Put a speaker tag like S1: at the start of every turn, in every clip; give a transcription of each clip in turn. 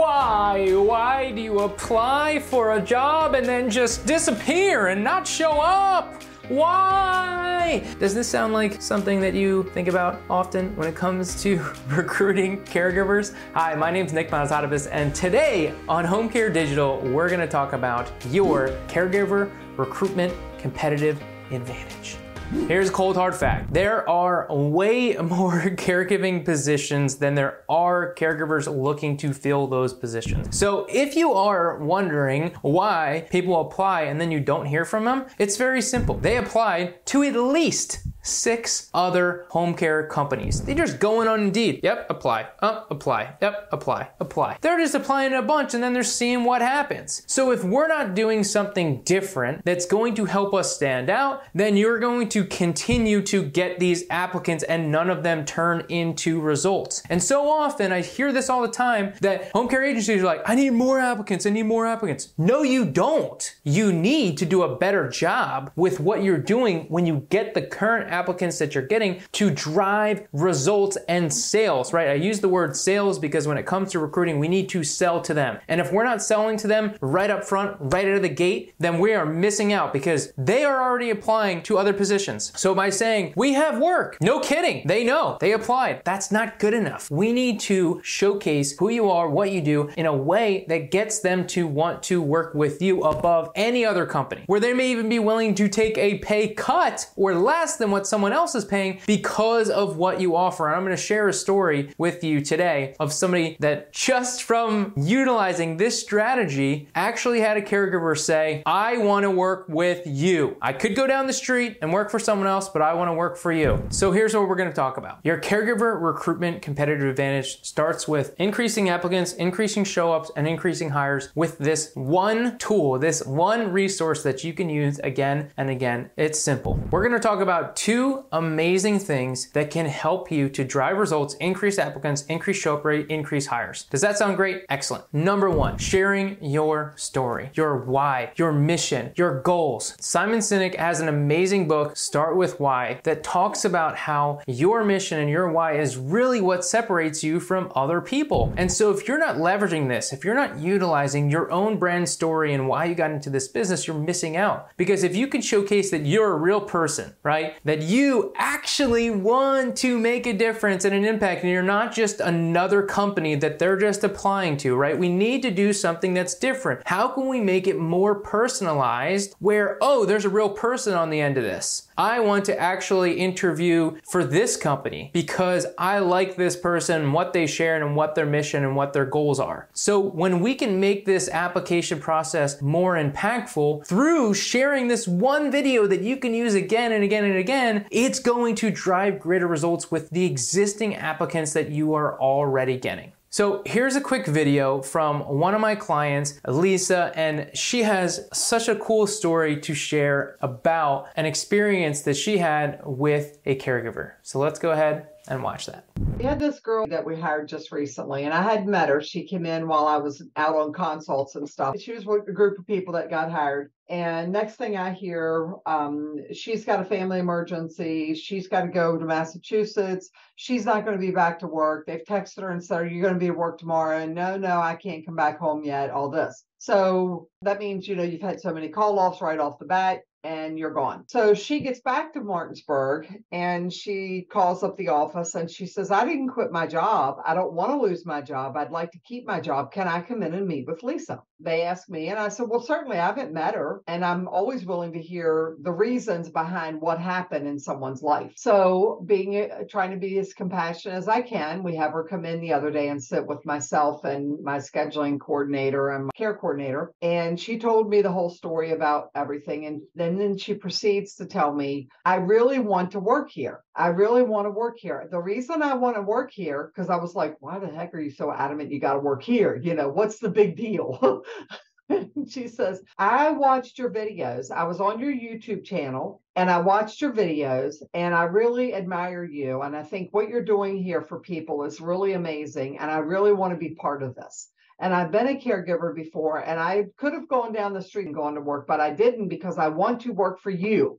S1: Why? Why do you apply for a job and then just disappear and not show up? Why? Does this sound like something that you think about often when it comes to recruiting caregivers? Hi, my name is Nick Monazatopoulos, and today on Home Care Digital, we're gonna talk about your caregiver recruitment competitive advantage. Here's a cold hard fact. There are way more caregiving positions than there are caregivers looking to fill those positions. So if you are wondering why people apply and then you don't hear from them, it's very simple. They applied to at least six other home care companies. They're just going on Indeed. Yep, apply. Uh, apply. Yep, apply. Apply. They're just applying a bunch and then they're seeing what happens. So if we're not doing something different that's going to help us stand out, then you're going to continue to get these applicants and none of them turn into results. And so often I hear this all the time that home care agencies are like, I need more applicants. I need more applicants. No, you don't. You need to do a better job with what you're doing when you get the current applicants that you're getting to drive results and sales, right? I use the word sales because when it comes to recruiting, we need to sell to them. And if we're not selling to them right up front, right out of the gate, then we are missing out because they are already applying to other positions. So by saying, we have work, no kidding, they know, they applied. That's not good enough. We need to showcase who you are, what you do in a way that gets them to want to work with you above any other company, where they may even be willing to take a pay cut or less than what what someone else is paying because of what you offer. And I'm going to share a story with you today of somebody that just from utilizing this strategy actually had a caregiver say, I want to work with you. I could go down the street and work for someone else, but I want to work for you. So here's what we're going to talk about. Your caregiver recruitment competitive advantage starts with increasing applicants, increasing show ups, and increasing hires with this one tool, this one resource that you can use again and again. It's simple. We're going to talk about two two amazing things that can help you to drive results, increase applicants, increase show up rate, increase hires. Does that sound great? Excellent. Number one, sharing your story, your why, your mission, your goals. Simon Sinek has an amazing book, Start with Why, that talks about how your mission and your why is really what separates you from other people. And so if you're not leveraging this, if you're not utilizing your own brand story and why you got into this business, you're missing out. Because if you can showcase that you're a real person, right? That that you actually want to make a difference and an impact and you're not just another company that they're just applying to, right? We need to do something that's different. How can we make it more personalized where, oh, there's a real person on the end of this? I want to actually interview for this company because I like this person, what they share, and what their mission and what their goals are. So when we can make this application process more impactful through sharing this one video that you can use again and again and again, it's going to drive greater results with the existing applicants that you are already getting. So here's a quick video from one of my clients, Lisa, and she has such a cool story to share about an experience that she had with a caregiver. So let's go ahead and watch that.
S2: We had this girl that we hired just recently, and I had met her. She came in while I was out on consults and stuff. She was with a group of people that got hired. And next thing I hear, um, she's got a family emergency. She's got to go to Massachusetts. She's not going to be back to work. They've texted her and said, Are you going to be at work tomorrow? And no, no, I can't come back home yet. All this. So that means, you know, you've had so many call offs right off the bat and you're gone. So she gets back to Martinsburg and she calls up the office and she says, I didn't quit my job. I don't want to lose my job. I'd like to keep my job. Can I come in and meet with Lisa? They asked me, and I said, Well, certainly I haven't met her. And I'm always willing to hear the reasons behind what happened in someone's life. So, being uh, trying to be as compassionate as I can, we have her come in the other day and sit with myself and my scheduling coordinator and my care coordinator. And she told me the whole story about everything. And then then she proceeds to tell me, I really want to work here. I really want to work here. The reason I want to work here, because I was like, why the heck are you so adamant you got to work here? You know, what's the big deal? she says, I watched your videos. I was on your YouTube channel and I watched your videos and I really admire you. And I think what you're doing here for people is really amazing. And I really want to be part of this. And I've been a caregiver before, and I could have gone down the street and gone to work, but I didn't because I want to work for you.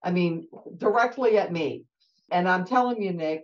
S2: I mean, directly at me. And I'm telling you, Nick,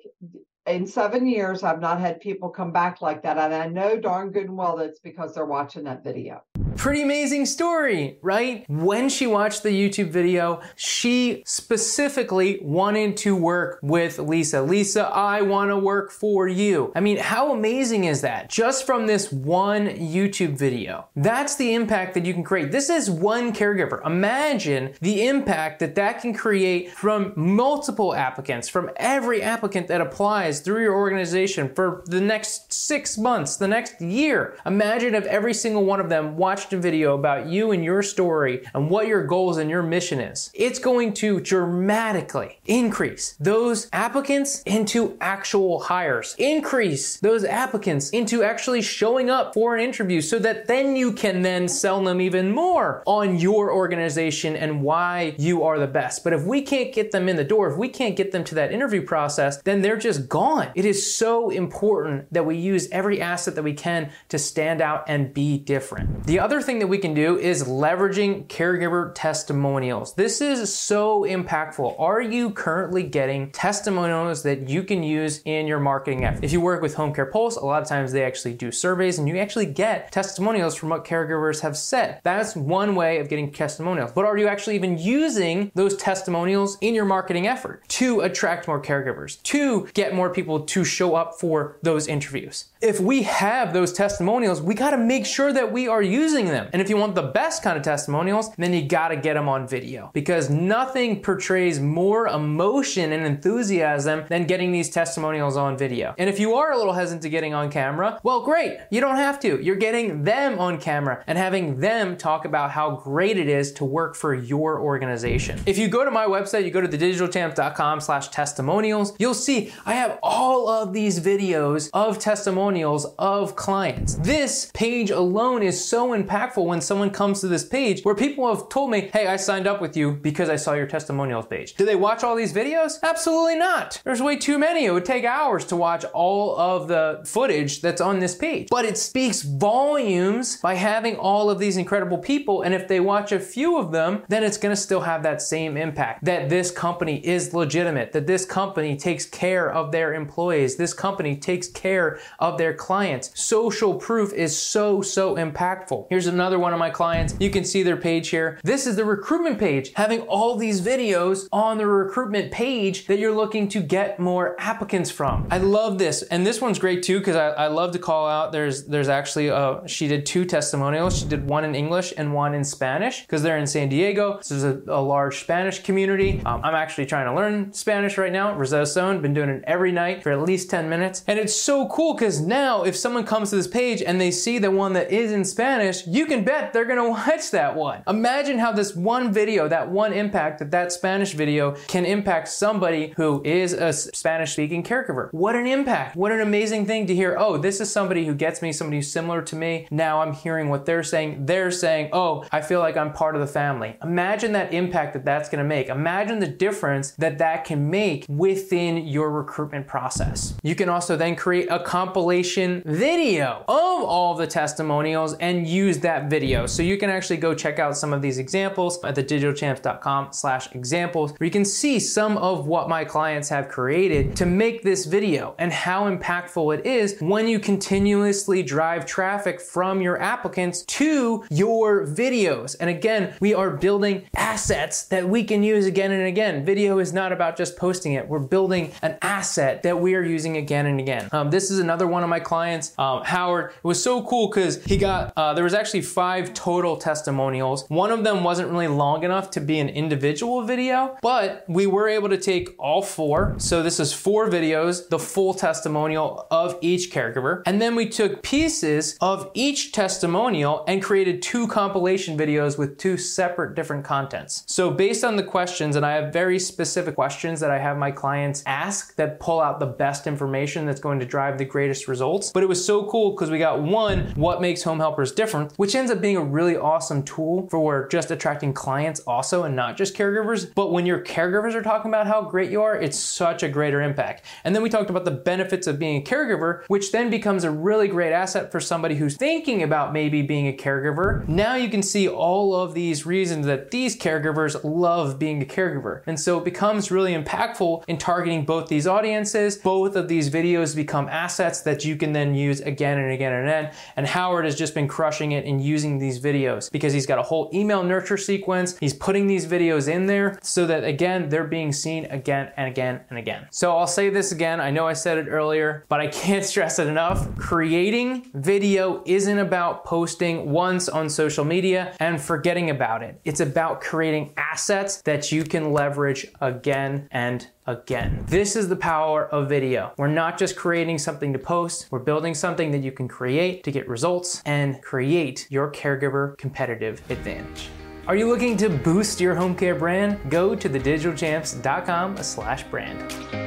S2: in seven years, I've not had people come back like that. And I know darn good and well that's because they're watching that video.
S1: Pretty amazing story, right? When she watched the YouTube video, she specifically wanted to work with Lisa. Lisa, I want to work for you. I mean, how amazing is that? Just from this one YouTube video. That's the impact that you can create. This is one caregiver. Imagine the impact that that can create from multiple applicants, from every applicant that applies through your organization for the next six months, the next year. Imagine if every single one of them watched watched a video about you and your story and what your goals and your mission is, it's going to dramatically increase those applicants into actual hires, increase those applicants into actually showing up for an interview so that then you can then sell them even more on your organization and why you are the best. But if we can't get them in the door, if we can't get them to that interview process, then they're just gone. It is so important that we use every asset that we can to stand out and be different. The other thing that we can do is leveraging caregiver testimonials. This is so impactful. Are you currently getting testimonials that you can use in your marketing effort? If you work with Home Care Pulse, a lot of times they actually do surveys and you actually get testimonials from what caregivers have said. That's one way of getting testimonials. But are you actually even using those testimonials in your marketing effort to attract more caregivers, to get more people to show up for those interviews? If we have those testimonials, we got to make sure that we are using them. And if you want the best kind of testimonials, then you gotta get them on video because nothing portrays more emotion and enthusiasm than getting these testimonials on video. And if you are a little hesitant to getting on camera, well, great. You don't have to. You're getting them on camera and having them talk about how great it is to work for your organization. If you go to my website, you go to thedigitalchamps.com slash testimonials, you'll see I have all of these videos of testimonials of clients. This page alone is so impactful when someone comes to this page where people have told me, hey, I signed up with you because I saw your testimonials page. Do they watch all these videos? Absolutely not. There's way too many. It would take hours to watch all of the footage that's on this page. But it speaks volumes by having all of these incredible people. And if they watch a few of them, then it's going to still have that same impact that this company is legitimate, that this company takes care of their employees, this company takes care of their clients. Social proof is so, so impactful. Another another one of my clients. You can see their page here. This is the recruitment page, having all these videos on the recruitment page that you're looking to get more applicants from. I love this. And this one's great too, because I, I, love to call out, there's, there's actually, a, she did two testimonials. She did one in English and one in Spanish, because they're in San Diego. So there's a, a large Spanish community. Um, I'm actually trying to learn Spanish right now. Rosetta Stone, been doing it every night for at least 10 minutes. And it's so cool because now if someone comes to this page and they see the one that is in Spanish, you can bet they're gonna watch that one. Imagine how this one video, that one impact that that Spanish video can impact somebody who is a Spanish speaking caregiver. What an impact. What an amazing thing to hear. Oh, this is somebody who gets me, somebody who's similar to me. Now I'm hearing what they're saying. They're saying, oh, I feel like I'm part of the family. Imagine that impact that that's gonna make. Imagine the difference that that can make within your recruitment process. You can also then create a compilation video of all the testimonials and use that video video. So you can actually go check out some of these examples at thedigitalchamps.com slash examples where you can see some of what my clients have created to make this video and how impactful it is when you continuously drive traffic from your applicants to your videos. And again, we are building assets that we can use again and again. Video is not about just posting it. We're building an asset that we are using again and again. Um, this is another one of my clients, um, Howard. It was so cool because he got, uh, there was actually five five total testimonials. One of them wasn't really long enough to be an individual video, but we were able to take all four. So this is four videos, the full testimonial of each caregiver. And then we took pieces of each testimonial and created two compilation videos with two separate different contents. So based on the questions, and I have very specific questions that I have my clients ask that pull out the best information that's going to drive the greatest results. But it was so cool because we got one, what makes home helpers different? Which ends up being a really awesome tool for just attracting clients also and not just caregivers. But when your caregivers are talking about how great you are, it's such a greater impact. And then we talked about the benefits of being a caregiver, which then becomes a really great asset for somebody who's thinking about maybe being a caregiver. Now you can see all of these reasons that these caregivers love being a caregiver. And so it becomes really impactful in targeting both these audiences. Both of these videos become assets that you can then use again and again and again. And Howard has just been crushing it in using these videos because he's got a whole email nurture sequence. He's putting these videos in there so that again, they're being seen again and again and again. So I'll say this again. I know I said it earlier, but I can't stress it enough. Creating video isn't about posting once on social media and forgetting about it. It's about creating assets that you can leverage again and again. This is the power of video. We're not just creating something to post, we're building something that you can create to get results and create your caregiver competitive advantage. Are you looking to boost your home care brand? Go to thedigitalchamps.com slash brand.